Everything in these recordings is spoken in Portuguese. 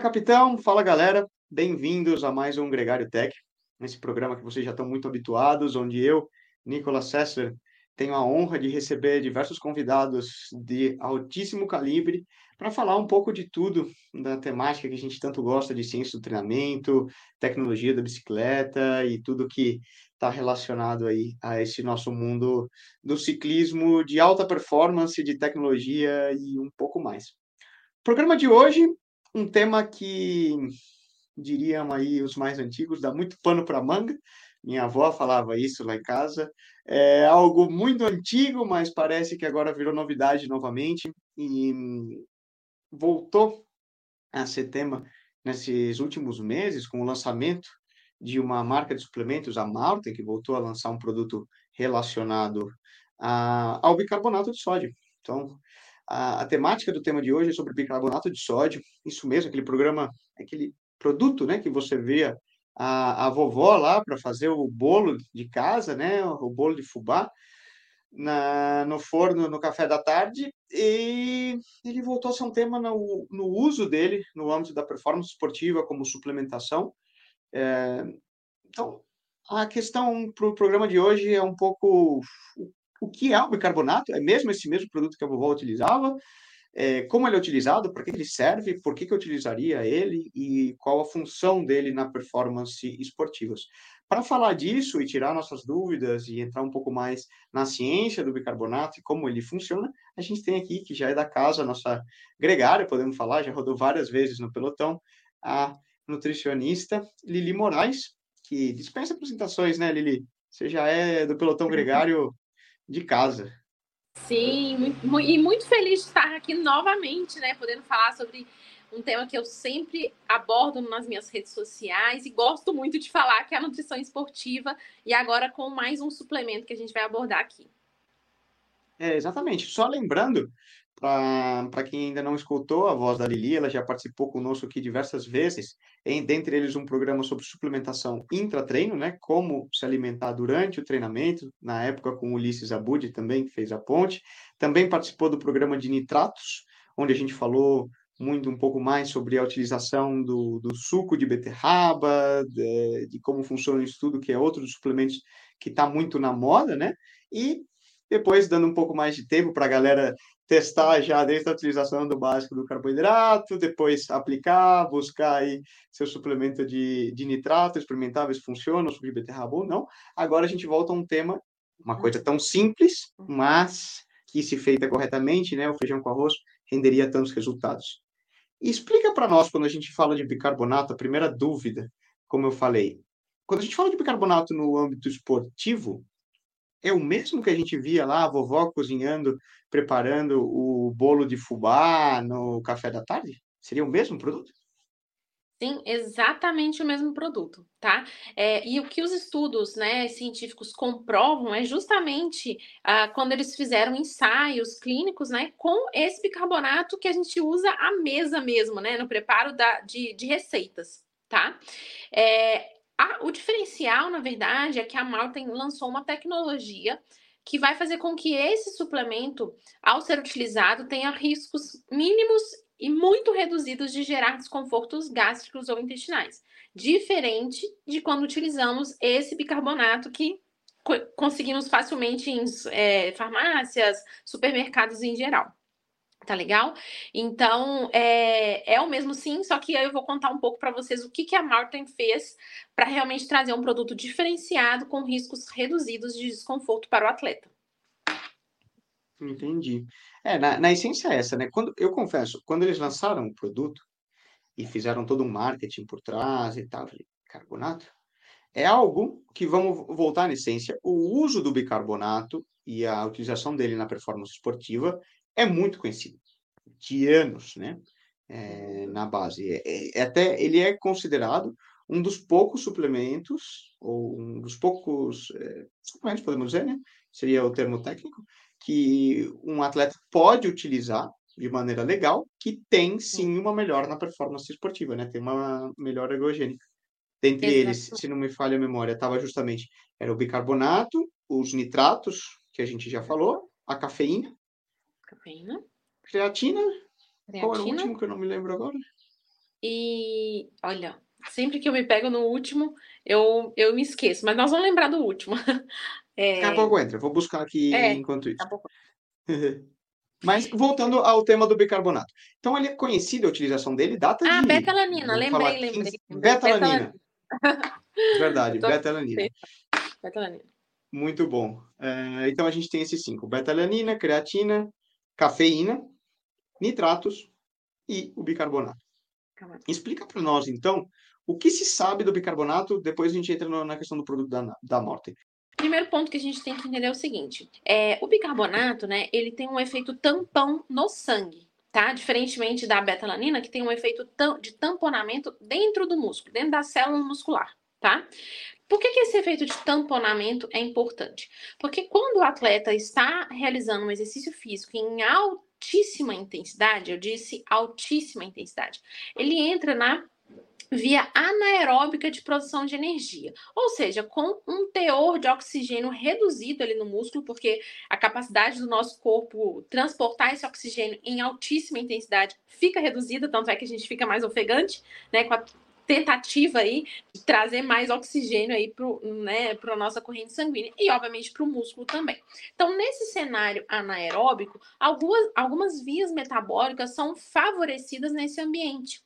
Fala, capitão. Fala, galera. Bem-vindos a mais um Gregário Tech, esse programa que vocês já estão muito habituados, onde eu, Nicolas Sessler, tenho a honra de receber diversos convidados de altíssimo calibre para falar um pouco de tudo da temática que a gente tanto gosta de ciência do treinamento, tecnologia da bicicleta e tudo que está relacionado aí a esse nosso mundo do ciclismo de alta performance, de tecnologia e um pouco mais. O programa de hoje, um tema que diriam aí os mais antigos, dá muito pano para manga, minha avó falava isso lá em casa. É algo muito antigo, mas parece que agora virou novidade novamente e voltou a ser tema nesses últimos meses com o lançamento de uma marca de suplementos, a Malta, que voltou a lançar um produto relacionado a, ao bicarbonato de sódio. Então, a, a, temática do tema de hoje é sobre bicarbonato de sódio. Isso mesmo, aquele programa, aquele produto, né, que você vê a, a vovó lá para fazer o bolo de casa, né? O bolo de fubá na, no forno no café da tarde e ele voltou a ser um tema no, no uso dele no âmbito da performance esportiva como suplementação. É, então, a questão para o programa de hoje é um pouco o, o que é o bicarbonato? É mesmo esse mesmo produto que a vovó utilizava? é, como ele é utilizado, para que ele serve, por que, que eu utilizaria ele e qual a função dele na performance esportivas. Para falar disso e tirar nossas dúvidas e entrar um pouco mais na ciência do bicarbonato e como ele funciona, a gente tem aqui, que já é da casa, nossa gregária, podemos falar, já rodou várias vezes no pelotão, a nutricionista Lili Moraes, que dispensa apresentações, né, Lili? Você já é do pelotão gregário de casa. Sim, muito, e muito feliz de estar aqui novamente, né? Podendo falar sobre um tema que eu sempre abordo nas minhas redes sociais e gosto muito de falar, que é a nutrição esportiva, e agora com mais um suplemento que a gente vai abordar aqui. É, exatamente. Só lembrando para quem ainda não escutou a voz da Lili, ela já participou conosco aqui diversas vezes, em, dentre eles um programa sobre suplementação intratreino, né, como se alimentar durante o treinamento, na época com o Ulisses Abud também, que fez a ponte. Também participou do programa de nitratos, onde a gente falou muito um pouco mais sobre a utilização do, do suco de beterraba, de, de como funciona isso tudo, que é outro dos suplementos que está muito na moda, né? E depois, dando um pouco mais de tempo para a galera testar já desde a utilização do básico do carboidrato, depois aplicar, buscar aí seu suplemento de, de nitrato, experimentar ver se funciona, o suco de beterraba ou não. Agora a gente volta a um tema, uma coisa tão simples, mas que se feita corretamente, né, o feijão com arroz renderia tantos resultados. E explica para nós, quando a gente fala de bicarbonato, a primeira dúvida, como eu falei, quando a gente fala de bicarbonato no âmbito esportivo, é o mesmo que a gente via lá, a vovó cozinhando, preparando o bolo de fubá no café da tarde? Seria o mesmo produto? Sim, exatamente o mesmo produto, tá? É, e o que os estudos né, científicos comprovam é justamente ah, quando eles fizeram ensaios clínicos né, com esse bicarbonato que a gente usa à mesa mesmo, né? No preparo da, de, de receitas, tá? É, a, o diferencial, na verdade, é que a Malta lançou uma tecnologia que vai fazer com que esse suplemento, ao ser utilizado, tenha riscos mínimos e muito reduzidos de gerar desconfortos gástricos ou intestinais. Diferente de quando utilizamos esse bicarbonato que conseguimos facilmente em é, farmácias, supermercados em geral. Tá legal? Então, é, é o mesmo sim, só que eu vou contar um pouco para vocês o que, que a Martin fez para realmente trazer um produto diferenciado com riscos reduzidos de desconforto para o atleta. Entendi. É, na, na essência é essa, né? Quando, eu confesso, quando eles lançaram o produto e fizeram todo um marketing por trás e tal, falei, carbonato, é algo que, vamos voltar na essência, o uso do bicarbonato e a utilização dele na performance esportiva é muito conhecido, de anos, né? É, na base. É, é, até ele é considerado um dos poucos suplementos, ou um dos poucos é, suplementos, podemos dizer, né? Seria o termo técnico, que um atleta pode utilizar de maneira legal, que tem sim uma melhora na performance esportiva, né? Tem uma melhora ergogênica. Dentre Exato. eles, se não me falha a memória, estava justamente era o bicarbonato, os nitratos, que a gente já falou, a cafeína Cafeína. Creatina. Creatina. Qual era o último que eu não me lembro agora? E olha, sempre que eu me pego no último, eu, eu me esqueço, mas nós vamos lembrar do último. Daqui a É, pouco entra, vou buscar aqui é, enquanto isso. tá. Mas voltando ao tema do bicarbonato. Então, ele é conhecido a utilização dele, data Ah, de, betalanina, vamos falar, lembrei, lembrei, 15 lembrei. betalanina. Betalanina. Verdade, Tô- betalanina. Betalanina. Muito bom. É, então, a gente tem esses cinco: betalanina, creatina, cafeína, nitratos e o bicarbonato. Explica para nós, então, o que se sabe do bicarbonato, depois a gente entra na questão do produto da, da morte. Primeiro ponto que a gente tem que entender é o seguinte: é, o bicarbonato, né, ele tem um efeito tampão no sangue, tá? Diferentemente da betalanina, que tem um efeito de tamponamento dentro do músculo, dentro da célula muscular, tá? Por que, que esse efeito de tamponamento é importante? Porque quando o atleta está realizando um exercício físico em altíssima intensidade, eu disse altíssima intensidade, ele entra na via anaeróbica de produção de energia, ou seja, com um teor de oxigênio reduzido ali no músculo, porque a capacidade do nosso corpo transportar esse oxigênio em altíssima intensidade fica reduzida, tanto é que a gente fica mais ofegante, né, com a tentativa aí de trazer mais oxigênio aí para né, a nossa corrente sanguínea e, obviamente, para o músculo também. Então, nesse cenário anaeróbico, algumas, algumas vias metabólicas são favorecidas nesse ambiente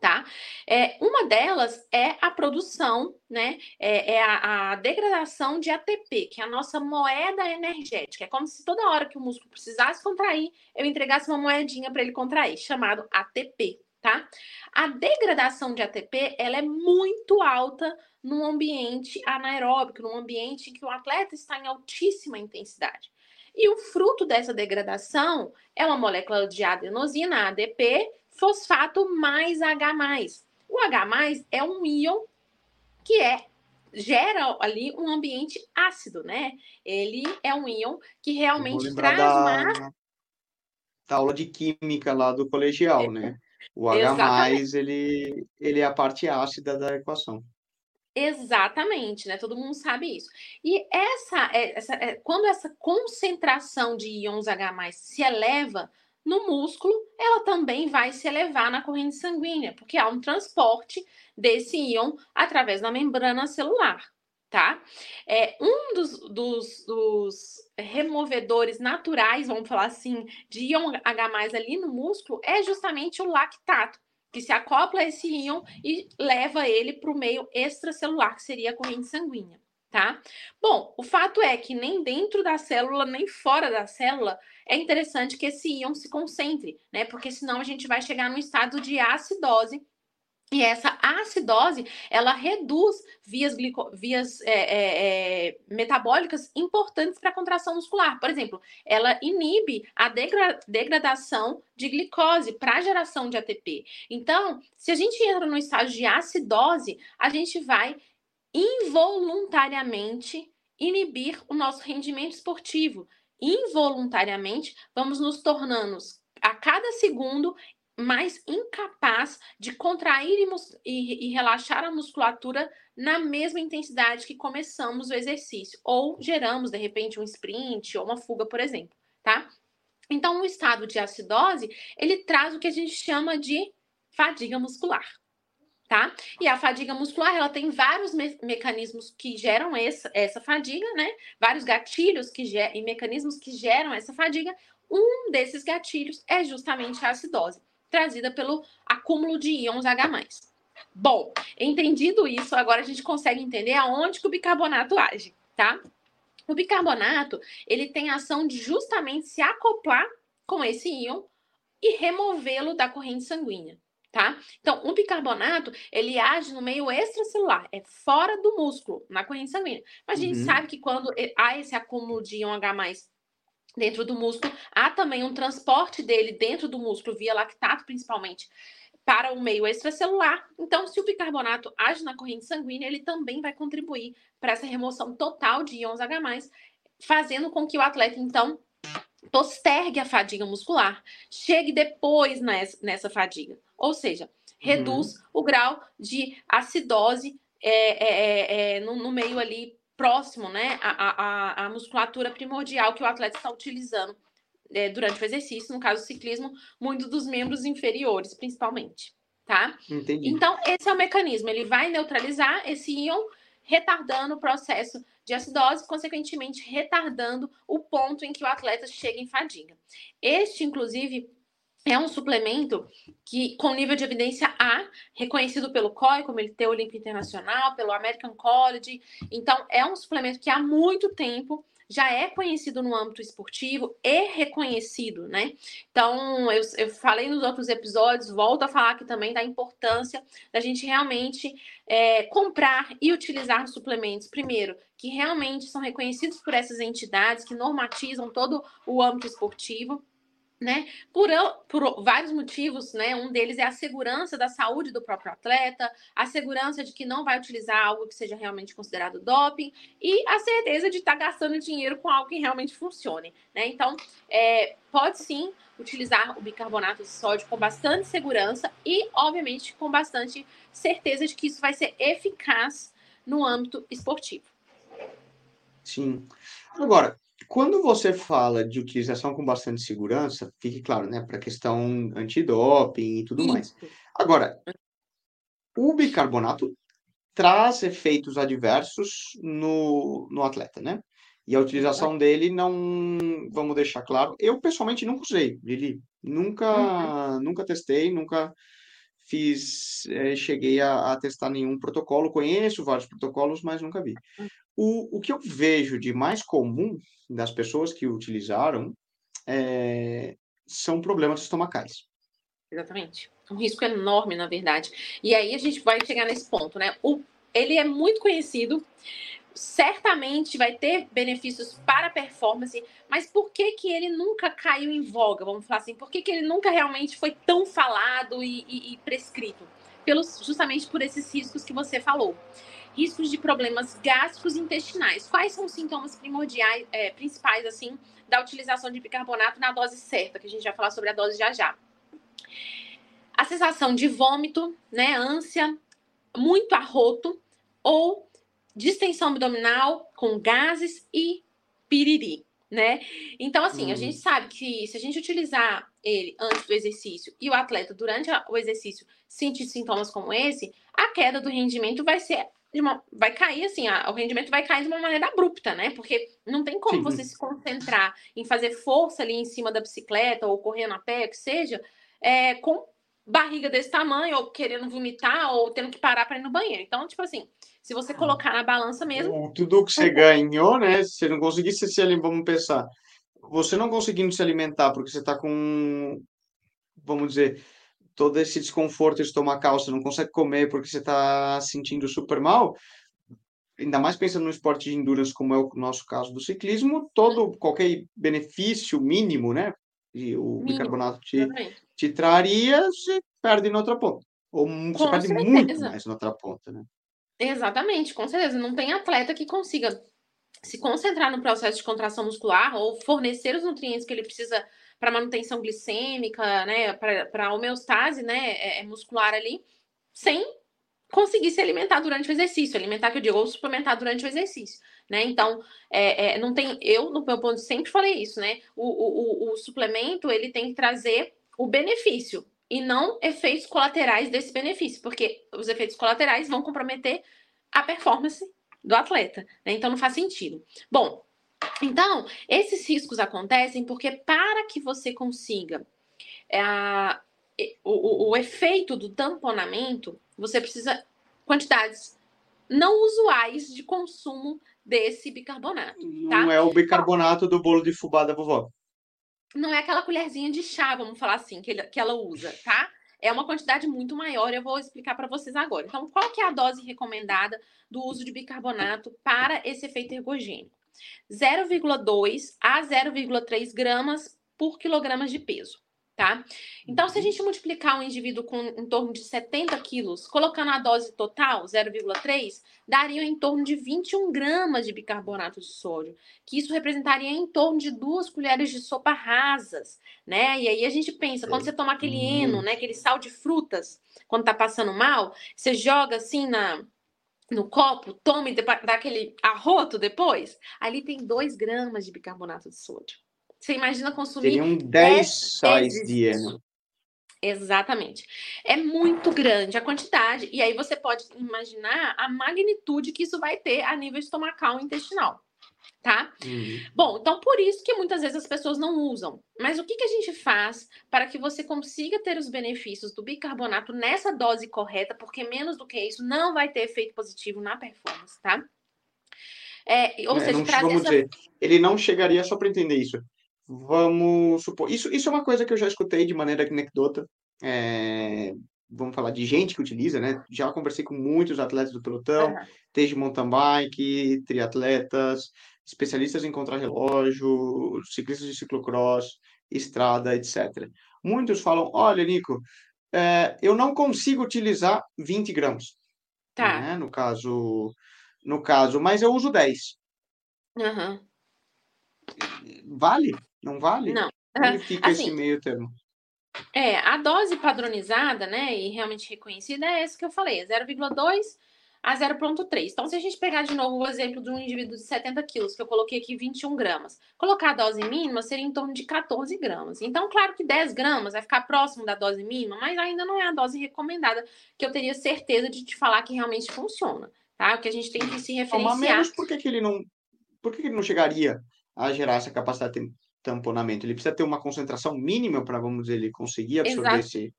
tá? É, uma delas é a produção, né? É, é a, a, degradação de ATP, que é a nossa moeda energética. É como se toda hora que o músculo precisasse contrair, eu entregasse uma moedinha para ele contrair, chamado ATP, tá? A degradação de ATP, ela é muito alta num ambiente anaeróbico, num ambiente em que o atleta está em altíssima intensidade. E o fruto dessa degradação é uma molécula de adenosina, ADP, fosfato mais H+. O H+, é um íon que é gera ali um ambiente ácido, né? Ele é um íon que realmente traz da, uma da aula de química lá do colegial, né? O H+, ele, ele é a parte ácida da equação. Exatamente, né? Todo mundo sabe isso. E essa, essa quando essa concentração de íons H+ se eleva no músculo, ela também vai se elevar na corrente sanguínea, porque há um transporte desse íon através da membrana celular, tá? É, um dos, dos, dos removedores naturais, vamos falar assim, de íon H+, ali no músculo é justamente o lactato, que se acopla a esse íon e leva ele para o meio extracelular, que seria a corrente sanguínea, tá? Bom, o fato é que nem dentro da célula, nem fora da célula, é interessante que esse íon se concentre, né? Porque senão a gente vai chegar num estado de acidose. E essa acidose, ela reduz vias, glico... vias é, é, é, metabólicas importantes para a contração muscular. Por exemplo, ela inibe a degra... degradação de glicose para a geração de ATP. Então, se a gente entra no estado de acidose, a gente vai involuntariamente inibir o nosso rendimento esportivo. Involuntariamente, vamos nos tornando a cada segundo mais incapaz de contrair e, e, e, relaxar a musculatura na mesma intensidade que começamos o exercício, ou geramos, de repente, um sprint ou uma fuga, por exemplo, tá? Então, o estado de acidose, ele traz o que a gente chama de fadiga muscular, tá? E a fadiga muscular, ela tem vários me mecanismos que geram essa, essa fadiga, né? Vários gatilhos que e mecanismos que geram essa fadiga. Um desses gatilhos é justamente a acidose trazida pelo acúmulo de íons H+. Bom, entendido isso, agora a gente consegue entender aonde que o bicarbonato age, tá? O bicarbonato, ele tem a ação de justamente se acoplar com esse íon e removê-lo da corrente sanguínea, tá? Então, o bicarbonato, ele age no meio extracelular, é fora do músculo, na corrente sanguínea. Mas a gente Uhum. sabe que quando há esse acúmulo de íon H+, dentro do músculo. Há também um transporte dele dentro do músculo, via lactato principalmente, para o meio extracelular. Então, se o bicarbonato age na corrente sanguínea, ele também vai contribuir para essa remoção total de íons H+, fazendo com que o atleta, então, postergue a fadiga muscular, chegue depois nessa, fadiga. Ou seja, reduz o grau de acidose é, é, é, no, no meio ali próximo, né, a, a, a musculatura primordial que o atleta está utilizando é, durante o exercício, no caso do ciclismo, muito dos membros inferiores, principalmente. tá? Entendi. Então, esse é o mecanismo. Ele vai neutralizar esse íon, retardando o processo de acidose, consequentemente retardando o ponto em que o atleta chega em fadiga. Este, inclusive, é um suplemento que com nível de evidência A, reconhecido pelo COI, como ele tem o Olímpico Internacional, pelo American College. Então, é um suplemento que há muito tempo já é conhecido no âmbito esportivo e reconhecido, né? Então, eu, eu falei nos outros episódios, volto a falar aqui também da importância da gente realmente é, comprar e utilizar suplementos, primeiro, que realmente são reconhecidos por essas entidades, que normatizam todo o âmbito esportivo né? Por, por, vários motivos, né? Um deles é a segurança da saúde do próprio atleta, a segurança de que não vai utilizar algo que seja realmente considerado doping e a certeza de estar tá gastando dinheiro com algo que realmente funcione, né? Então, é, pode sim utilizar o bicarbonato de sódio com bastante segurança e, obviamente, com bastante certeza de que isso vai ser eficaz no âmbito esportivo. Sim. Agora, quando você fala de utilização com bastante segurança, fique claro, né, para a questão antidoping e tudo Isso. mais. Agora, o bicarbonato traz efeitos adversos no, no atleta, né? E a utilização dele não, vamos deixar claro, eu pessoalmente nunca usei, Lili. Nunca, uhum. nunca testei, nunca fiz, é, cheguei a, a, testar nenhum protocolo. Conheço vários protocolos, mas nunca vi. Hum. O, o que eu vejo de mais comum das pessoas que utilizaram é, são problemas estomacais. Exatamente. Um risco enorme, na verdade. E aí a gente vai chegar nesse ponto, né? O, ele é muito conhecido, certamente vai ter benefícios para a performance, mas por que, que ele nunca caiu em voga? Vamos falar assim, por que, que ele nunca realmente foi tão falado e, e, e prescrito? Pelos, justamente por esses riscos que você falou riscos de problemas gástricos intestinais. Quais são os sintomas primordiais, é, principais, assim, da utilização de bicarbonato na dose certa, que a gente vai falar sobre a dose já já. A sensação de vômito, né, ânsia, muito arroto ou distensão abdominal com gases e piriri, né? Então, assim, hum. a gente sabe que se a gente utilizar ele antes do exercício e o atleta durante o exercício sentir sintomas como esse, a queda do rendimento vai ser uma, vai cair assim, a, o rendimento vai cair de uma maneira abrupta, né? Porque não tem como Sim. você se concentrar em fazer força ali em cima da bicicleta ou correndo a pé, que seja, é, com barriga desse tamanho, ou querendo vomitar, ou tendo que parar para ir no banheiro. Então, tipo assim, se você colocar na balança mesmo. Tudo que você ganhou, né? Se não conseguisse se alimentar, vamos pensar. Você não conseguindo se alimentar porque você está com, vamos dizer, todo esse desconforto estomacal, você não consegue comer porque você está sentindo super mal, ainda mais pensando no esporte de endurance, como é o nosso caso do ciclismo, todo qualquer benefício mínimo, né? E o mínimo, bicarbonato te, te traria, você perde na outra ponta. Ou você com perde certeza. muito mais na outra ponta, né? Exatamente, com certeza. Não tem atleta que consiga se concentrar no processo de contração muscular ou fornecer os nutrientes que ele precisa para manutenção glicêmica, né, para homeostase, né, é, é muscular ali, sem conseguir se alimentar durante o exercício, alimentar que eu digo, ou suplementar durante o exercício, né? Então, é, é, não tem, eu no meu ponto sempre falei isso, né? O, o, o, suplemento ele tem que trazer o benefício e não efeitos colaterais desse benefício, porque os efeitos colaterais vão comprometer a performance do atleta, né? Então não faz sentido. Bom, então, esses riscos acontecem porque para que você consiga é, o, o, o efeito do tamponamento, você precisa quantidades não usuais de consumo desse bicarbonato. Tá? Não é o bicarbonato do bolo de fubá da vovó. Não é aquela colherzinha de chá, vamos falar assim, que, ele, que ela usa, tá? É uma quantidade muito maior, eu vou explicar para vocês agora. Então, qual que é a dose recomendada do uso de bicarbonato para esse efeito ergogênico? 0,2 a 0,3 gramas por quilograma de peso, tá? Então, se a uhum. gente multiplicar um indivíduo com em torno de 70 quilos, colocando a dose total, 0,3, daria em torno de 21 gramas de bicarbonato de sódio, que isso representaria em torno de duas colheres de sopa rasas, né? E aí a gente pensa, quando você toma aquele eno, né, aquele sal de frutas, quando tá passando mal, você joga assim na no copo, tome e dá aquele arroto depois, ali tem 2 gramas de bicarbonato de sódio. Você imagina consumir. Seriam 10 sais de heno. Exatamente. É muito grande a quantidade, e aí você pode imaginar a magnitude que isso vai ter a nível estomacal e intestinal. Tá? Uhum. Bom, então por isso que muitas vezes as pessoas não usam. Mas o que, que a gente faz para que você consiga ter os benefícios do bicarbonato nessa dose correta? Porque menos do que isso não vai ter efeito positivo na performance, tá? É, ou é, seja, não, vamos essa... dizer, ele não chegaria só para entender isso. Vamos supor. Isso, isso é uma coisa que eu já escutei de maneira anedota. É, vamos falar de gente que utiliza, né? Já conversei com muitos atletas do pelotão, uhum. desde mountain bike, triatletas, especialistas em contrarrelógio, ciclistas de ciclocross, estrada, etc. Muitos falam: olha, Nico, é, eu não consigo utilizar 20 gramas. Tá. Né? No caso, no caso, mas eu uso 10. Uhum. Vale? Não vale? Não. Onde fica assim, esse meio termo? É, a dose padronizada, né, e realmente reconhecida é essa que eu falei, 0,2 a 0,3. Então, se a gente pegar de novo o exemplo de um indivíduo de 70 quilos, que eu coloquei aqui 21 gramas, colocar a dose mínima seria em torno de 14 gramas. Então, claro que 10 gramas vai ficar próximo da dose mínima, mas ainda não é a dose recomendada, que eu teria certeza de te falar que realmente funciona, tá? O que a gente tem que se referenciar. Mas menos, por que, que ele não... Por que, que ele não chegaria a gerar essa capacidade de tamponamento. Ele precisa ter uma concentração mínima para, vamos dizer, ele conseguir absorver esse,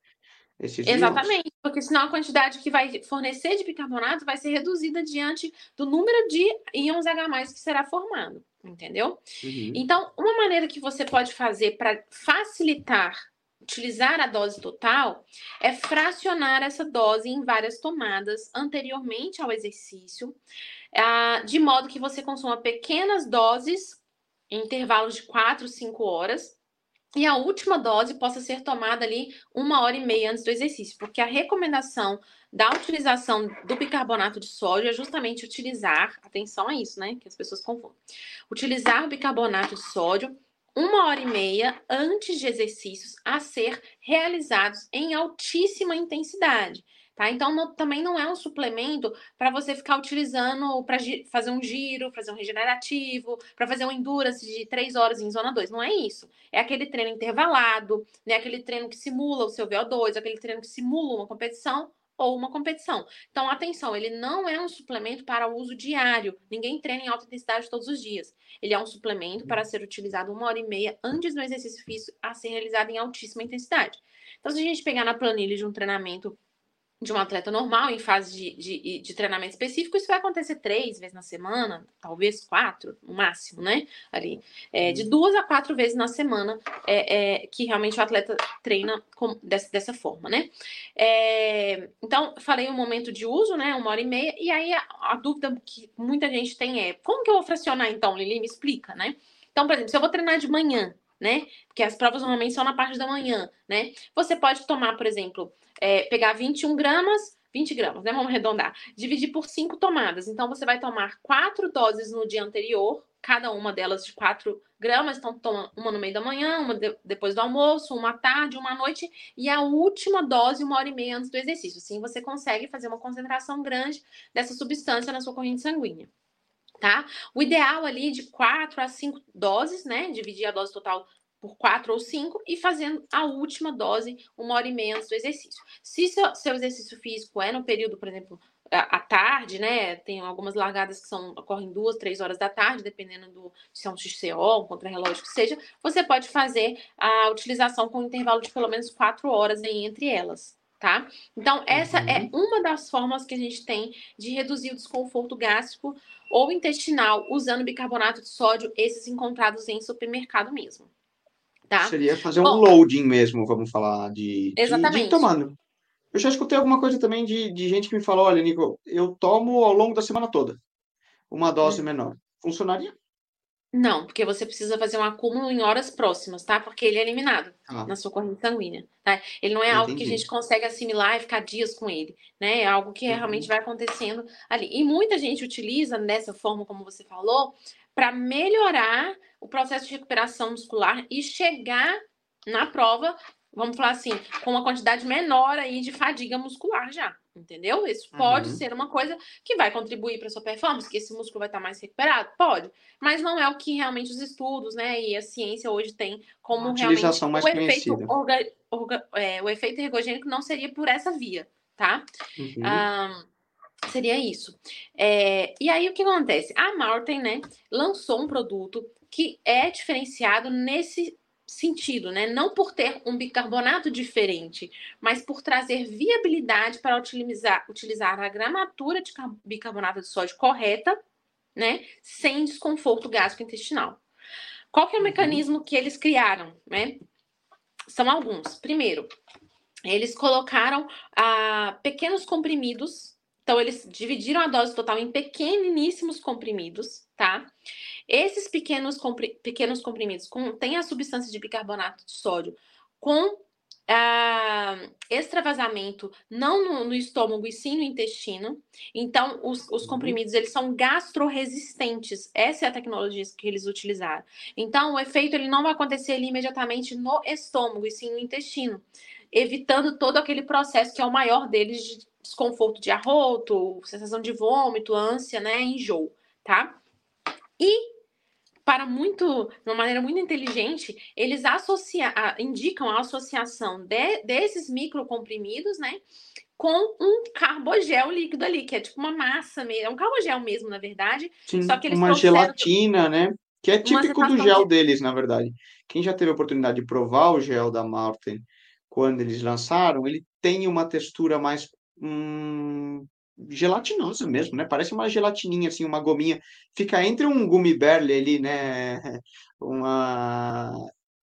esses Exatamente, íons. porque senão a quantidade que vai fornecer de bicarbonato vai ser reduzida diante do número de íons H+, que será formado, entendeu? Uhum. Então, uma maneira que você pode fazer para facilitar utilizar a dose total é fracionar essa dose em várias tomadas anteriormente ao exercício, ah, de modo que você consuma pequenas doses em intervalos de 4, 5 horas. E a última dose possa ser tomada ali uma hora e meia antes do exercício, porque a recomendação da utilização do bicarbonato de sódio é justamente utilizar, atenção a isso, né? Que as pessoas confundem. Utilizar o bicarbonato de sódio uma hora e meia antes de exercícios a ser realizados em altíssima intensidade. Tá? Então, não, também não é um suplemento para você ficar utilizando para fazer um giro, fazer um regenerativo, para fazer um endurance de três horas em zona 2. Não é isso. É aquele treino intervalado, né? aquele treino que simula o seu VO2, aquele treino que simula uma competição ou uma competição. Então, atenção, ele não é um suplemento para uso diário. Ninguém treina em alta intensidade todos os dias. Ele é um suplemento para ser utilizado uma hora e meia antes do exercício físico a ser realizado em altíssima intensidade. Então, se a gente pegar na planilha de um treinamento de um atleta normal em fase de, de, de, treinamento específico, isso vai acontecer três vezes na semana, talvez quatro, no máximo, né? Ali, é, de uhum. duas a quatro vezes na semana é, é que realmente o atleta treina com, dessa, dessa forma, né? É, então, falei o momento de uso, né? Uma hora e meia, e aí a, a, dúvida que muita gente tem é: como que eu vou fracionar então, Lili? Me explica, né? Então, por exemplo, se eu vou treinar de manhã, né? Porque as provas normalmente são na parte da manhã, né? Você pode tomar, por exemplo, é, pegar 21 gramas, 20 gramas, né? Vamos arredondar. Dividir por cinco tomadas. Então, você vai tomar quatro doses no dia anterior, cada uma delas de 4 gramas. Então, toma uma no meio da manhã, uma de, depois do almoço, uma tarde, uma noite, e a última dose, uma hora e meia antes do exercício. Assim, você consegue fazer uma concentração grande dessa substância na sua corrente sanguínea. Tá? O ideal ali de 4 a 5 doses, né? Dividir a dose total por quatro ou cinco e fazendo a última dose uma hora e meia antes do exercício. Se seu, seu exercício físico é no período, por exemplo, à tarde, né? Tem algumas largadas que são ocorrem duas, três horas da tarde, dependendo do se é um XCO, um contrarrelógio que seja. Você pode fazer a utilização com um intervalo de pelo menos quatro horas aí entre elas. Tá? Então, essa é uhum. é uma das formas que a gente tem de reduzir o desconforto gástrico ou intestinal usando bicarbonato de sódio, esses encontrados em supermercado mesmo. Tá? Seria fazer Bom, um loading mesmo, vamos falar de, exatamente. de, de tomando. Eu já escutei alguma coisa também de, de gente que me falou, olha, Nico, eu tomo ao longo da semana toda uma dose hum. menor. Funcionaria? Não, porque você precisa fazer um acúmulo em horas próximas, tá? Porque ele é eliminado ah. na sua corrente sanguínea, tá? Ele não é Entendi. algo que a gente consegue assimilar e ficar dias com ele, né? É algo que uhum. realmente vai acontecendo ali. E muita gente utiliza dessa forma, como você falou, para melhorar o processo de recuperação muscular e chegar na prova, vamos falar assim, com uma quantidade menor aí de fadiga muscular já. Entendeu? Isso pode Uhum. ser uma coisa que vai contribuir para sua performance, que esse músculo vai estar mais recuperado? Pode. Mas não é o que realmente os estudos, né, e a ciência hoje tem como realmente o efeito, orga, orga, é, o efeito ergogênico não seria por essa via, tá? Uhum. Ah, seria isso. É, e aí o que acontece? A Martin, né, lançou um produto que é diferenciado nesse sentido, né? Não por ter um bicarbonato diferente, mas por trazer viabilidade para utilizar, utilizar a gramatura de car- bicarbonato de sódio correta, né? Sem desconforto gastrointestinal. Qual que é o Uhum. mecanismo que eles criaram, né? São alguns. Primeiro, eles colocaram ah, pequenos comprimidos. Então, eles dividiram a dose total em pequeniníssimos comprimidos, tá? Esses pequenos, compri- pequenos comprimidos contêm a substância de bicarbonato de sódio com ah, extravasamento não no, no estômago e sim no intestino. Então, os, os Uhum. comprimidos eles são gastroresistentes. Essa é a tecnologia que eles utilizaram. Então, o efeito ele não vai acontecer ali imediatamente no estômago e sim no intestino, evitando todo aquele processo que é o maior deles de desconforto de arroto, sensação de vômito, ânsia, né, enjoo, tá? E para muito, de uma maneira muito inteligente, eles associa, indicam a associação de- desses microcomprimidos, né, com um carbogel líquido ali, que é tipo uma massa mesmo, é um carbogel mesmo, na verdade, Sim, só que eles uma gelatina, né? Que é típico do gel de deles, na verdade. Quem já teve a oportunidade de provar o gel da Marten quando eles lançaram, ele tem uma textura mais hum, gelatinosa mesmo, né? Parece uma gelatininha, assim, uma gominha. Fica entre um bear ali, né? Uma,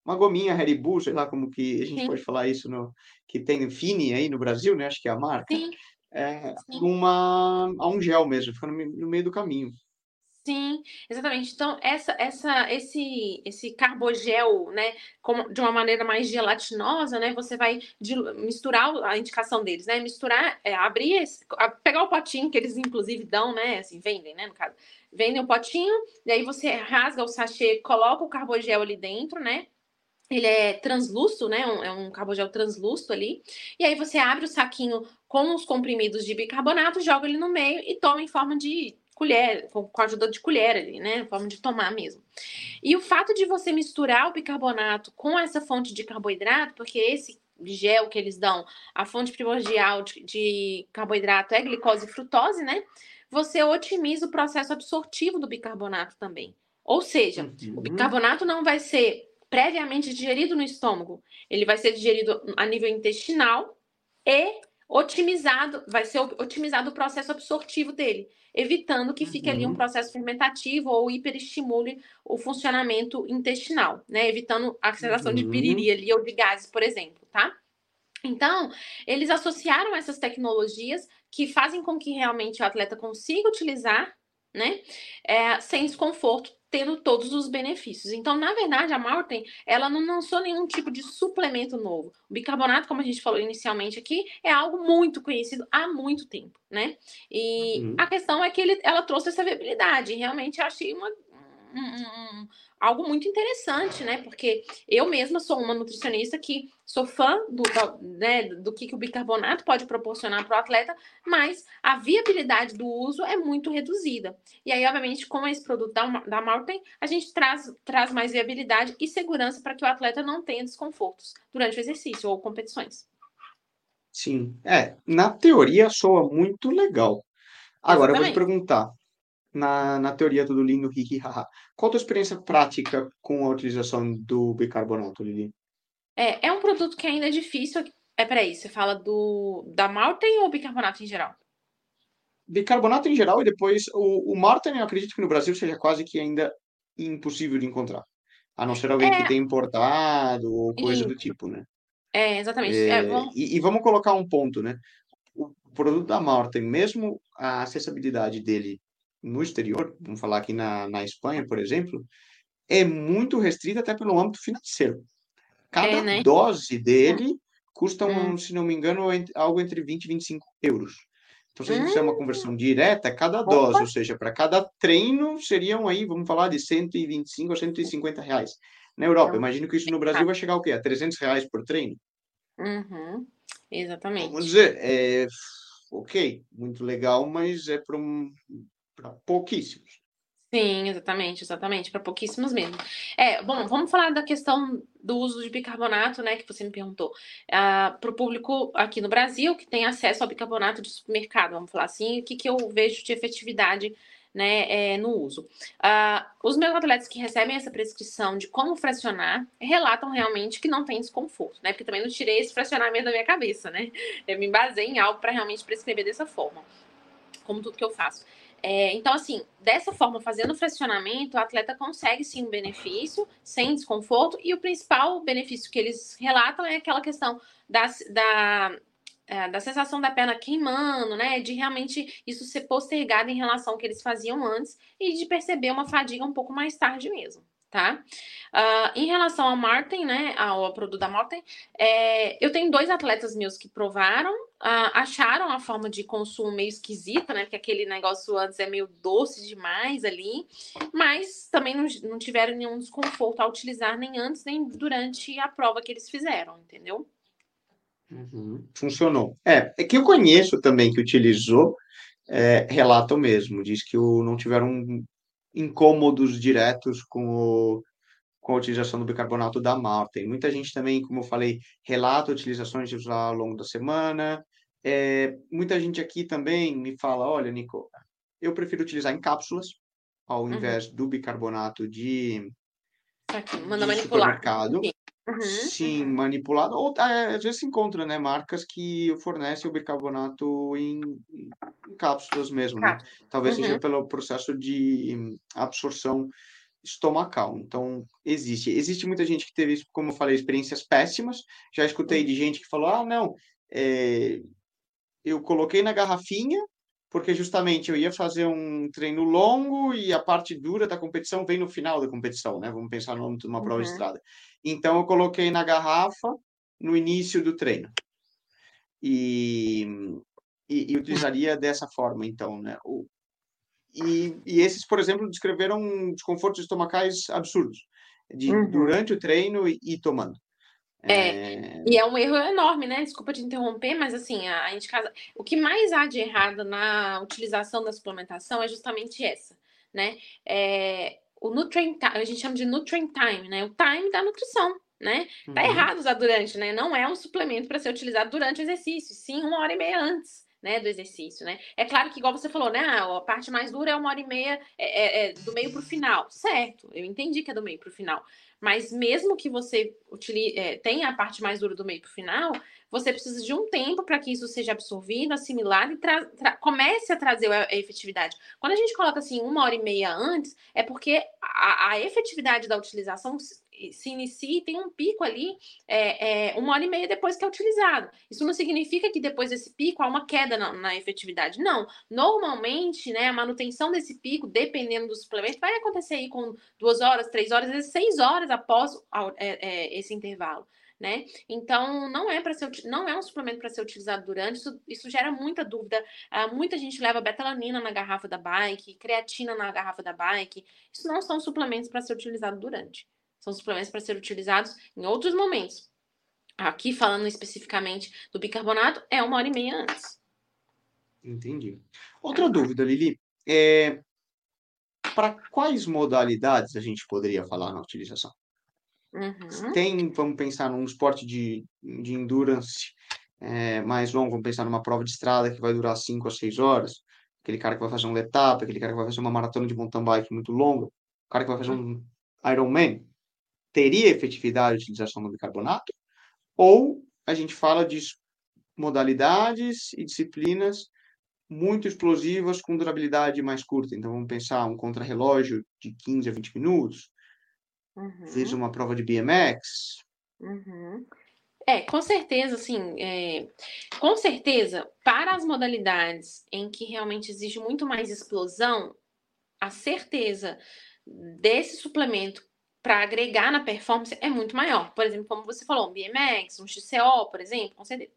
uma gominha Haribo, sei lá como que a gente sim, pode falar isso, no, que tem Fini aí no Brasil, né? Acho que é a marca. sim, É, sim. uma, a um gel mesmo, fica no, no meio do caminho. Sim, exatamente. Então, essa, essa, esse, esse carbogel, né, como, de uma maneira mais gelatinosa, né, você vai misturar a indicação deles, né, misturar, é, abrir, esse, pegar o potinho que eles inclusive dão, né, assim, vendem, né, no caso, vendem o potinho, e aí você rasga o sachê, coloca o carbogel ali dentro, né, ele é translúcido, né? um- é um carbogel translúcido ali. E aí você abre o saquinho com os comprimidos de bicarbonato, joga ele no meio e toma em forma de colher, com com a ajuda de colher ali, né? Forma de tomar mesmo. E o fato de você misturar o bicarbonato com essa fonte de carboidrato, porque esse gel que eles dão, a fonte primordial de, de carboidrato é glicose e frutose, né? Você otimiza o processo absortivo do bicarbonato também. Ou seja, o Uhum. bicarbonato não vai ser previamente digerido no estômago, ele vai ser digerido a nível intestinal e otimizado, vai ser otimizado o processo absortivo dele, evitando que fique ali um Uhum. processo fermentativo ou hiperestimule o funcionamento intestinal, né? Evitando a sensação de Uhum. piriri ali ou de gases, por exemplo, tá? Então, eles associaram essas tecnologias que fazem com que realmente o atleta consiga utilizar, né, é, sem desconforto, tendo todos os benefícios. Então, na verdade, a Maurten, ela não lançou nenhum tipo de suplemento novo. O bicarbonato, como a gente falou inicialmente aqui, é algo muito conhecido há muito tempo, né? E Uhum. a questão é que ele, ela trouxe essa viabilidade. Realmente eu achei uma, um- um- um- algo muito interessante, né? Porque eu mesma sou uma nutricionista que sou fã do, né, do que, que o bicarbonato pode proporcionar para o atleta, mas a viabilidade do uso é muito reduzida. E aí, obviamente, com esse produto da, da Maurten, a gente traz, traz mais viabilidade e segurança para que o atleta não tenha desconfortos durante o exercício ou competições. Sim, é, na teoria soa muito legal. Agora eu vou te Exatamente. perguntar, na, na teoria tudo lindo, hihi, haha, qual a tua experiência prática com a utilização do bicarbonato, Lili? É, é um produto que ainda é difícil. É, peraí, você fala do da Maurten ou bicarbonato em geral? Bicarbonato em geral e depois o, o Marten, eu acredito que no Brasil seja quase que ainda impossível de encontrar, a não ser alguém que É, tenha importado ou coisa do tipo, né? É, exatamente. É, É, vamos... e, e vamos colocar um ponto, né? O produto da Marten, mesmo a acessibilidade dele no exterior, vamos falar aqui na, na Espanha, por exemplo, é muito restrita até pelo âmbito financeiro. É, Cada né? dose dele custa, um, se não me engano, algo entre 20 e 25 euros. Então, se a gente fizer uma Hum, conversão direta, cada dose, opa! ou seja, para cada treino, seriam aí, vamos falar, de 125 a 150 reais. Na Europa, Então, imagino que isso no Brasil vai chegar ao quê? A 300 reais por treino? Uhum, Vamos exatamente. dizer, é, ok, muito legal, mas é para um, pouquíssimos. Sim, exatamente, exatamente, para pouquíssimos mesmo. É, bom, vamos falar da questão do uso de bicarbonato, né, que você me perguntou. Uh, ah, para o público aqui no Brasil, que tem acesso ao bicarbonato de supermercado, vamos falar assim, o que, que eu vejo de efetividade né, é, no uso. Uh, os meus atletas que recebem essa prescrição de como fracionar relatam realmente que não tem desconforto, né? Porque também não tirei esse fracionamento da minha cabeça, né? Eu me basei em algo para realmente prescrever dessa forma, como tudo que eu faço. É, então, assim, dessa forma, fazendo fracionamento, o atleta consegue sim um benefício, sem desconforto, e o principal benefício que eles relatam é aquela questão da, da, é, da sensação da perna queimando, né? De realmente isso ser postergado em relação ao que eles faziam antes e de perceber uma fadiga um pouco mais tarde mesmo tá? Uh, em relação ao Martin, né, ao produto da Martin, é, eu tenho dois atletas meus que provaram, uh, acharam a forma de consumo meio esquisita, né, porque aquele negócio antes é meio doce demais ali, mas também não, não tiveram nenhum desconforto ao utilizar nem antes nem durante a prova que eles fizeram, entendeu? Uhum. Funcionou. É, é que eu conheço também que utilizou, é, mesmo, diz que o, não tiveram incômodos diretos com, o, com a utilização do bicarbonato da malta. Tem muita gente também, como eu falei, relata utilizações ao longo da semana. É, muita gente aqui também me fala, olha, Nico, eu prefiro utilizar em cápsulas ao uhum. invés do bicarbonato de, Aqui, manda de manipular. supermercado. Uhum, Sim, uhum. manipulado. Ou é, às vezes se encontra, né, marcas que fornecem o bicarbonato em, em cápsulas mesmo, né? Talvez seja uhum. pelo processo de absorção estomacal. Então, existe. Existe muita gente que teve, como eu falei, experiências péssimas. Já escutei de gente que falou: ah, não, é... eu coloquei na garrafinha, porque justamente eu ia fazer um treino longo e a parte dura da competição vem no final da competição, né? Vamos pensar no âmbito de uma prova de estrada. Então, eu coloquei na garrafa no início do treino. E, e, e utilizaria dessa forma, então, né? O, e, e, esses, por exemplo, descreveram desconfortos estomacais absurdos, de, uhum. durante o treino e, e tomando. É, é, e é um erro enorme, né? Desculpa te interromper, mas assim, a, a indicação, o que mais há de errado na utilização da suplementação é justamente essa, né? É, o nutrient a gente chama de nutrient time, né? O time da nutrição, né? Tá uhum. errado usar durante, né? Não é um suplemento para ser utilizado durante o exercício, sim uma hora e meia antes. Né, do exercício, né? É claro que, igual você falou, né? A parte mais dura é uma hora e meia é, é, é do meio para o final. Certo, eu entendi que é do meio para o final. Mas mesmo que você utilize, é, tenha a parte mais dura do meio para o final, você precisa de um tempo para que isso seja absorvido, assimilado e comece a trazer a, efetividade. Quando a gente coloca assim uma hora e meia antes, é porque a, a efetividade da utilização se inicia e tem um pico ali é, é, uma hora e meia depois que é utilizado. Isso não significa que depois desse pico há uma queda na, na, efetividade. Não. Normalmente, né, a manutenção desse pico, dependendo do suplemento, vai acontecer aí com duas horas, três horas, às vezes seis horas após é, é, esse intervalo né? Então não é para ser não é um suplemento para ser utilizado durante. Isso, isso gera muita dúvida. Uh, muita gente leva betalanina na garrafa da bike, creatina na garrafa da bike. Isso não são suplementos para ser utilizado durante. São suplementos para ser utilizados em outros momentos. Aqui falando especificamente do bicarbonato, é uma hora e meia antes. Entendi. Outra dúvida, Lili, é para quais modalidades a gente poderia falar na utilização? Uhum. Tem, vamos pensar num esporte de, de endurance é, mais longo, vamos pensar numa prova de estrada que vai durar 5 a 6 horas, aquele cara que vai fazer um letap, aquele cara que vai fazer uma maratona de mountain bike muito longa, o cara que vai fazer um Ironman, teria efetividade a utilização do bicarbonato? Ou a gente fala de modalidades e disciplinas muito explosivas com durabilidade mais curta. Então, vamos pensar um contrarrelógio de 15 a 20 minutos, Uhum. Fiz uma prova de BMX. Uhum. É, com certeza, assim, é, com certeza, para as modalidades em que realmente exige muito mais explosão, a certeza desse suplemento para agregar na performance é muito maior. Por exemplo, como você falou, um BMX, um XCO, por exemplo, com certeza.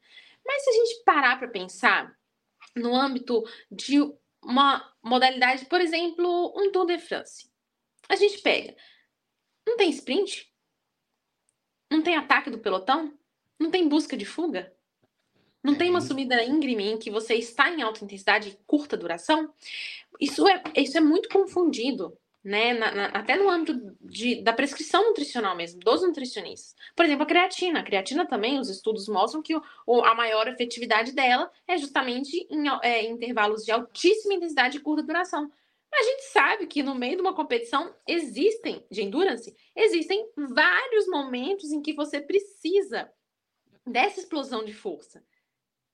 Mas se a gente parar para pensar no âmbito de uma modalidade, por exemplo, um Tour de France, a gente pega não tem sprint? Não tem ataque do pelotão? Não tem busca de fuga? Não tem uma subida íngreme em que você está em alta intensidade e curta duração? Isso é, isso é muito confundido, né? Na, na, até no âmbito de, da prescrição nutricional mesmo, dos nutricionistas. Por exemplo, a creatina. A creatina também, os estudos mostram que o, a maior efetividade dela é justamente em é, intervalos de altíssima intensidade e curta duração. A gente sabe que no meio de uma competição existem, de endurance, existem vários momentos em que você precisa dessa explosão de força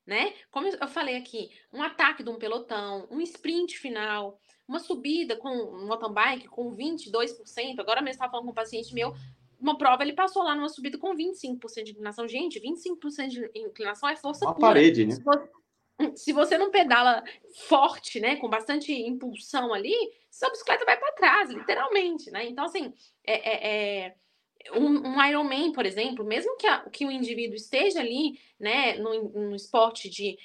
né? Como eu falei aqui, um ataque de um pelotão, um sprint final, uma subida com um mountain bike com 22%. Agora mesmo estava falando com um paciente meu, uma prova ele passou lá numa subida com 25% de inclinação. Gente, 25% de inclinação é força uma pura. parede, né? Se você, se você não pedala forte, né, com bastante impulsão ali, sua bicicleta vai para trás, literalmente, né? Então, assim, é, é, é um, um Ironman, por exemplo, mesmo que, a, que o indivíduo esteja ali, né, no, no esporte de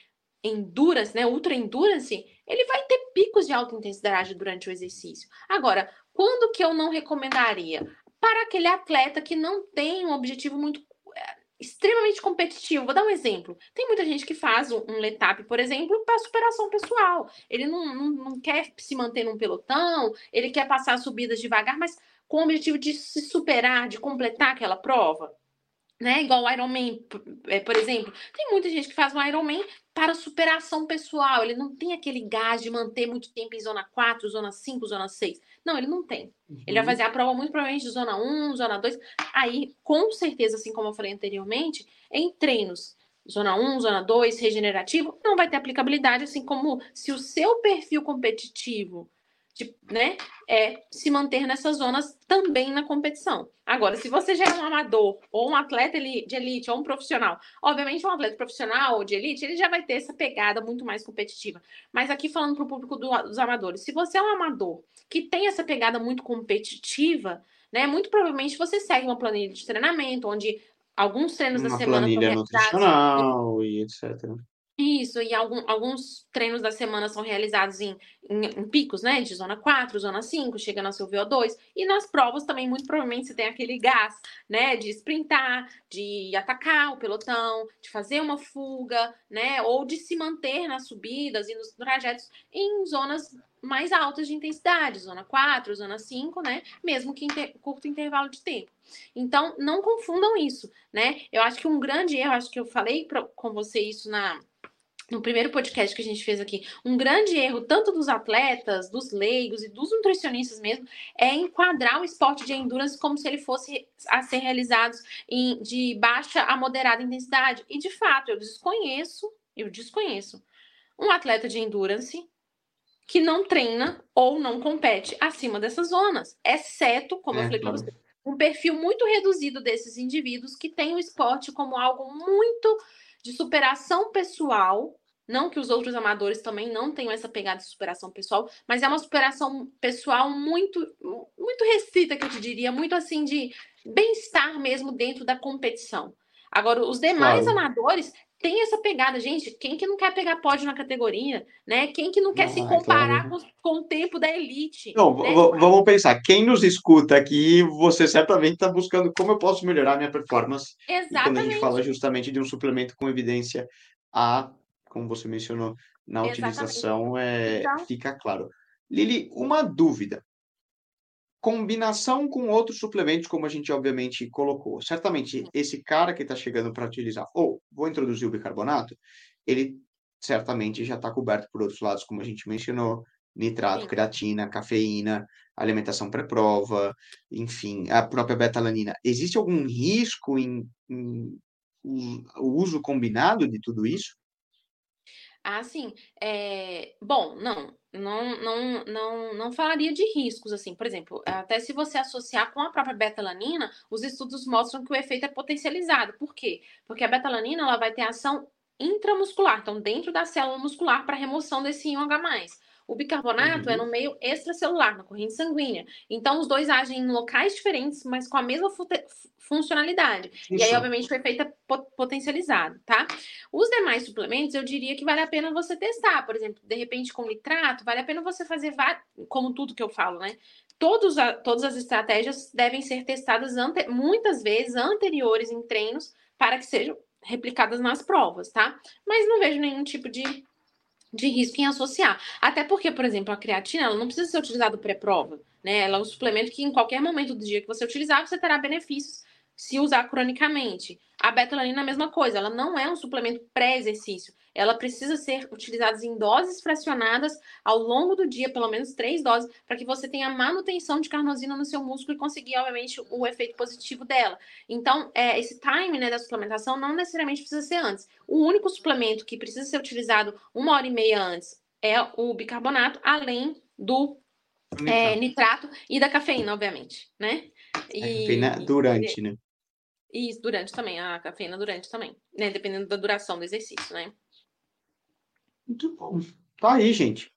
endurance, né, ultra endurance, ele vai ter picos de alta intensidade durante o exercício. Agora, quando que eu não recomendaria? Para aquele atleta que não tem um objetivo muito é, extremamente competitivo. Vou dar um exemplo. Tem muita gente que faz um, um letap, por exemplo, para superação pessoal. Ele não, não, não quer se manter num pelotão, ele quer passar subidas devagar, mas com o objetivo de se superar, de completar aquela prova. Né? Igual o Ironman, é, por exemplo. Tem muita gente que faz o Ironman para superação pessoal. Ele não tem aquele gás de manter muito tempo em zona 4, zona 5, zona 6. Não, ele não tem. Uhum. Ele vai fazer a prova muito provavelmente de zona 1, zona 2. Aí, com certeza, assim como eu falei anteriormente, em treinos zona 1, zona 2, regenerativo, não vai ter aplicabilidade, assim como se o seu perfil competitivo de, né, é se manter nessas zonas também na competição. Agora, se você já é um amador, ou um atleta de elite, ou um profissional, obviamente um atleta profissional ou de elite, ele já vai ter essa pegada muito mais competitiva. Mas aqui falando para o público do, dos amadores, se você é um amador que tem essa pegada muito competitiva, né, muito provavelmente você segue uma planilha de treinamento, onde alguns treinos uma da semana planilha nutricional e etc. Isso, e algum, alguns treinos da semana são realizados em, em, em, picos, né? De zona 4, zona 5, chegando ao seu VO2. E nas provas também, muito provavelmente, você tem aquele gás, né? De sprintar, de atacar o pelotão, de fazer uma fuga, né? Ou de se manter nas subidas e nos trajetos em zonas mais altas de intensidade, zona 4, zona 5, né? Mesmo que em inter curto intervalo de tempo. Então, não confundam isso, né? Eu acho que um grande erro, acho que eu falei pra, com você isso na no primeiro podcast que a gente fez aqui, um grande erro, tanto dos atletas, dos leigos e dos nutricionistas mesmo, é enquadrar o esporte de endurance como se ele fosse a ser realizado em, de baixa a moderada intensidade. E de fato, eu desconheço, eu desconheço um atleta de endurance que não treina ou não compete acima dessas zonas, exceto, como é, eu falei para você, um perfil muito reduzido desses indivíduos que tem o esporte como algo muito de superação pessoal não que os outros amadores também não tenham essa pegada de superação pessoal, mas é uma superação pessoal muito, muito restrita, que eu te diria, muito assim de bem-estar mesmo dentro da competição. Agora, os demais claro. amadores têm essa pegada, gente. Quem que não quer pegar pódio na categoria, né? Quem que não quer não, se comparar claro. com, com, o tempo da elite? Não, né? vamos pensar. Quem nos escuta aqui, você certamente está buscando como eu posso melhorar minha performance. Exatamente. E quando a gente fala justamente de um suplemento com evidência a como você mencionou, na utilização, é, então... fica claro. Lili, uma dúvida. Combinação com outros suplementos, como a gente obviamente colocou. Certamente, esse cara que está chegando para utilizar, ou vou introduzir o bicarbonato, ele certamente já está coberto por outros lados, como a gente mencionou, nitrato, Sim. creatina, cafeína, alimentação pré-prova, enfim, a própria betalanina. Existe algum risco em, em o uso combinado de tudo isso? Ah, sim. É... Bom, não, não, não, não, não falaria de riscos, assim. Por exemplo, até se você associar com a própria betalanina, os estudos mostram que o efeito é potencializado. Por quê? Porque a betalanina ela vai ter ação intramuscular, então dentro da célula muscular para remoção desse íon H+. O bicarbonato é uhum. é no meio extracelular, na corrente sanguínea. Então, os dois agem em locais diferentes, mas com a mesma funcionalidade. Isso. E aí, obviamente, foi feita potencializado, tá? Os demais suplementos, eu diria que vale a pena você testar. Por exemplo, de repente, com nitrato, vale a pena você fazer, como tudo que eu falo, né? Todos a, todas as estratégias devem ser testadas muitas vezes anteriores em treinos para que sejam replicadas nas provas, tá? Mas não vejo nenhum tipo de, de risco em associar. Até porque, por exemplo, a creatina ela não precisa ser utilizada pré-prova, né? Ela é um suplemento que em qualquer momento do dia que você utilizar, você terá benefícios se usar cronicamente. A betalanina é a mesma coisa, ela não é um suplemento pré-exercício. Ela precisa ser utilizada em doses fracionadas ao longo do dia, pelo menos três doses, para que você tenha manutenção de carnosina no seu músculo e conseguir, obviamente, o efeito positivo dela. Então, é, esse time né, da suplementação não necessariamente precisa ser antes. O único suplemento que precisa ser utilizado uma hora e meia antes é o bicarbonato, além do é, nitrato e da cafeína, obviamente, né? E, a cafeína durante, né? Isso, durante também, a cafeína durante também, né? Dependendo da duração do exercício, né? Muito bom. Tá aí, gente.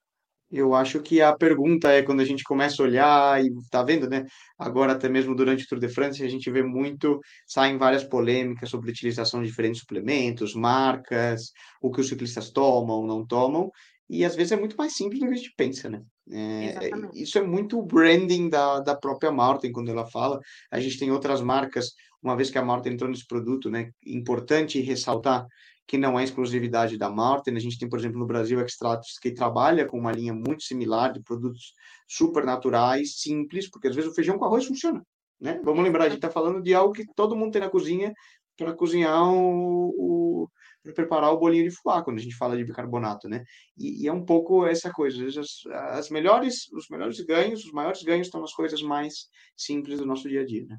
Eu acho que a pergunta é quando a gente começa a olhar e tá vendo, né? Agora, até mesmo durante o Tour de France, a gente vê muito, saem várias polêmicas sobre a utilização de diferentes suplementos, marcas, o que os ciclistas tomam, não tomam, e às vezes é muito mais simples do que a gente pensa, né? É, isso é muito o branding da, da própria Martin, quando ela fala. A gente tem outras marcas, uma vez que a Martin entrou nesse produto, né? Importante ressaltar que não é exclusividade da Martin. A gente tem, por exemplo, no Brasil, Extratos, que trabalha com uma linha muito similar de produtos super naturais, simples, porque às vezes o feijão com arroz funciona. Né? Vamos lembrar, a gente está falando de algo que todo mundo tem na cozinha para cozinhar o, o para preparar o bolinho de fubá, quando a gente fala de bicarbonato, né? E, e é um pouco essa coisa, as, as, melhores, os melhores ganhos, os maiores ganhos estão nas coisas mais simples do nosso dia a dia, né?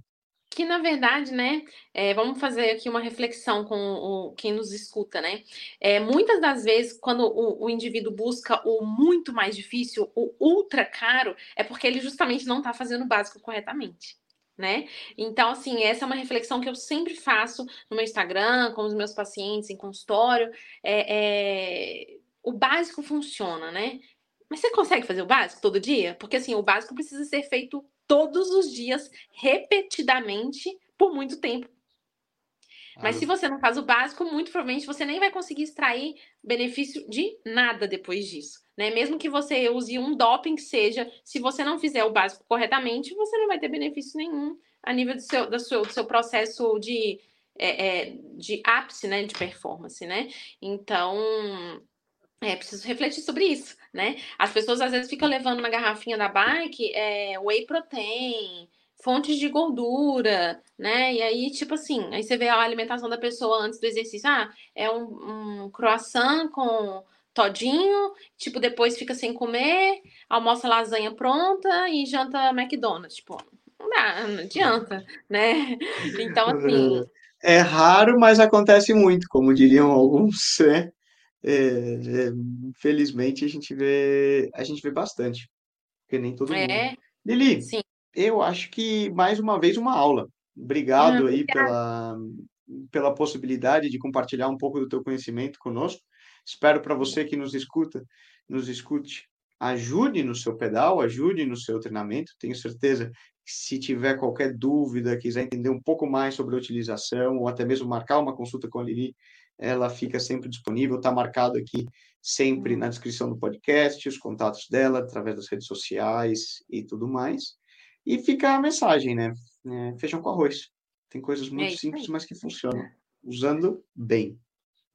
Que na verdade, né, é, vamos fazer aqui uma reflexão com o, quem nos escuta, né? É, muitas das vezes, quando o, o, indivíduo busca o muito mais difícil, o ultra caro, é porque ele justamente não está fazendo o básico corretamente. Né? Então, assim, essa é uma reflexão que eu sempre faço no meu Instagram, com os meus pacientes em consultório. É, é... O básico funciona, né? Mas você consegue fazer o básico todo dia? Porque, assim, o básico precisa ser feito todos os dias, repetidamente, por muito tempo. Mas se você não faz o básico, muito provavelmente você nem vai conseguir extrair benefício de nada depois disso. Né? Mesmo que você use um doping que seja, se você não fizer o básico corretamente, você não vai ter benefício nenhum a nível do seu, do seu, do seu processo de, é, é, de ápice né? de performance. Né? Então, é preciso refletir sobre isso, né? As pessoas às vezes ficam levando na garrafinha da bike é, whey protein, fontes de gordura, né? E aí, tipo assim, aí você vê a alimentação da pessoa antes do exercício. Ah, é um, um croissant com todinho, tipo, depois fica sem comer, almoça lasanha pronta e janta McDonald's. Tipo, não dá, não adianta, né? Então, assim. É raro, mas acontece muito, como diriam alguns, né? É, é, infelizmente a gente vê a gente vê bastante, porque nem todo mundo. É, Lili, sim. eu acho que mais uma vez uma aula. Obrigado aí pela, pela possibilidade de compartilhar um pouco do teu conhecimento conosco. Espero para você que nos escuta, nos escute, ajude no seu pedal, ajude no seu treinamento. Tenho certeza que se tiver qualquer dúvida, quiser entender um pouco mais sobre a utilização ou até mesmo marcar uma consulta com a Lili, ela fica sempre disponível, está marcado aqui sempre na descrição do podcast, os contatos dela, através das redes sociais e tudo mais. E fica a mensagem, né? É, feijão com arroz. Tem coisas muito é simples, mas que funcionam, usando bem.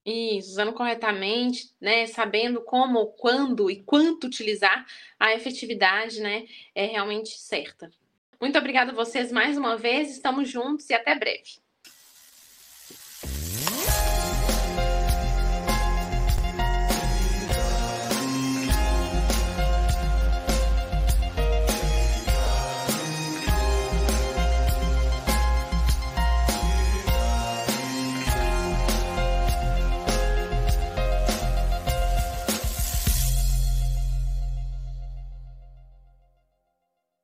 Isso, usando corretamente, né? Sabendo como, quando e quanto utilizar, a efetividade, né? É realmente certa. Muito obrigada a vocês mais uma vez, estamos juntos e até breve.